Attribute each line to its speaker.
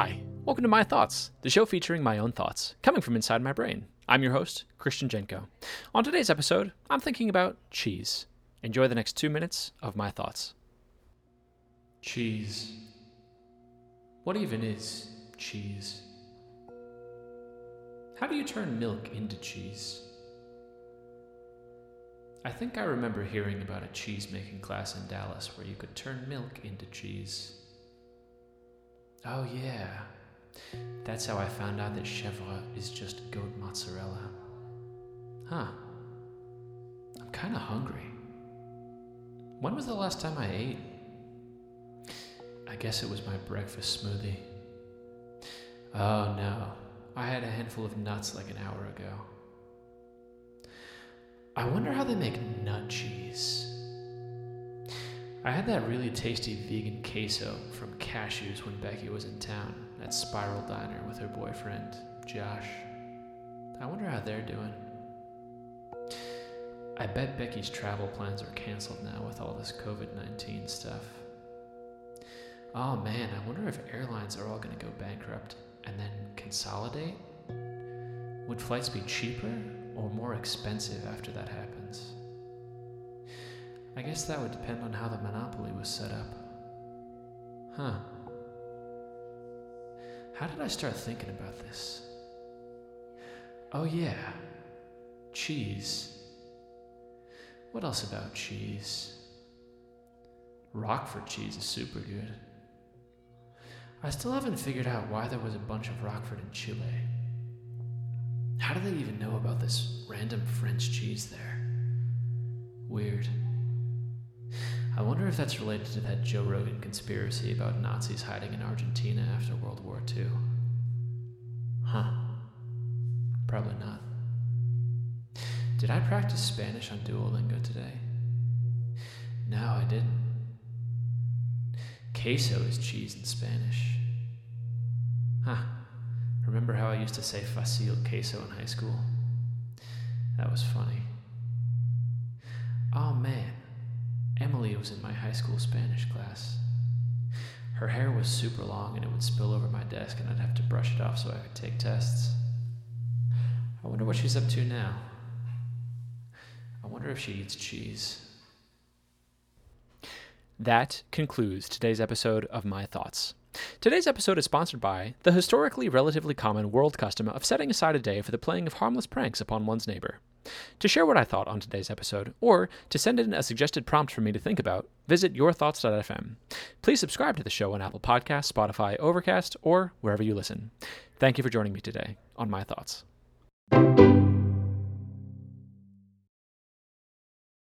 Speaker 1: Hi, welcome to My Thoughts, the show featuring my own thoughts, coming from inside my brain. I'm your host, Christian Jenko. On today's episode, I'm thinking about cheese. Enjoy the next two minutes of my thoughts. Cheese. What even is cheese? How do you turn milk into cheese? I think I remember hearing about a cheese making class in Dallas where you could turn milk into cheese. Oh, yeah. That's how I found out that chèvre is just goat mozzarella. Huh. I'm kind of hungry. When was the last time I ate? I guess it was my breakfast smoothie. Oh no, I had a handful of nuts like an hour ago. I wonder how they make nut cheese. I had that really tasty vegan queso from Cashews when Becky was in town at Spiral Diner with her boyfriend, Josh. I wonder how they're doing. I bet Becky's travel plans are canceled now with all this COVID 19 stuff. Oh man, I wonder if airlines are all going to go bankrupt and then consolidate? Would flights be cheaper or more expensive after that happens? I guess that would depend on how the monopoly was set up. Huh. How did I start thinking about this? Oh, yeah. Cheese. What else about cheese? Roquefort cheese is super good. I still haven't figured out why there was a bunch of Roquefort in Chile. How do they even know about this random French cheese there? Weird. I wonder if that's related to that Joe Rogan conspiracy about Nazis hiding in Argentina after World War II. Huh. Probably not. Did I practice Spanish on Duolingo today? No, I didn't. Queso is cheese in Spanish. Huh. Remember how I used to say facil queso in high school? That was funny. Oh man, Emily was in my high school Spanish class. Her hair was super long and it would spill over my desk, and I'd have to brush it off so I could take tests. I wonder what she's up to now. I wonder if she eats cheese. That concludes today's episode of My Thoughts. Today's episode is sponsored by the historically relatively common world custom of setting aside a day for the playing of harmless pranks upon one's neighbor. To share what I thought on today's episode, or to send in a suggested prompt for me to think about, visit yourthoughts.fm. Please subscribe to the show on Apple Podcasts, Spotify, Overcast, or wherever you listen. Thank you for joining me today on My Thoughts.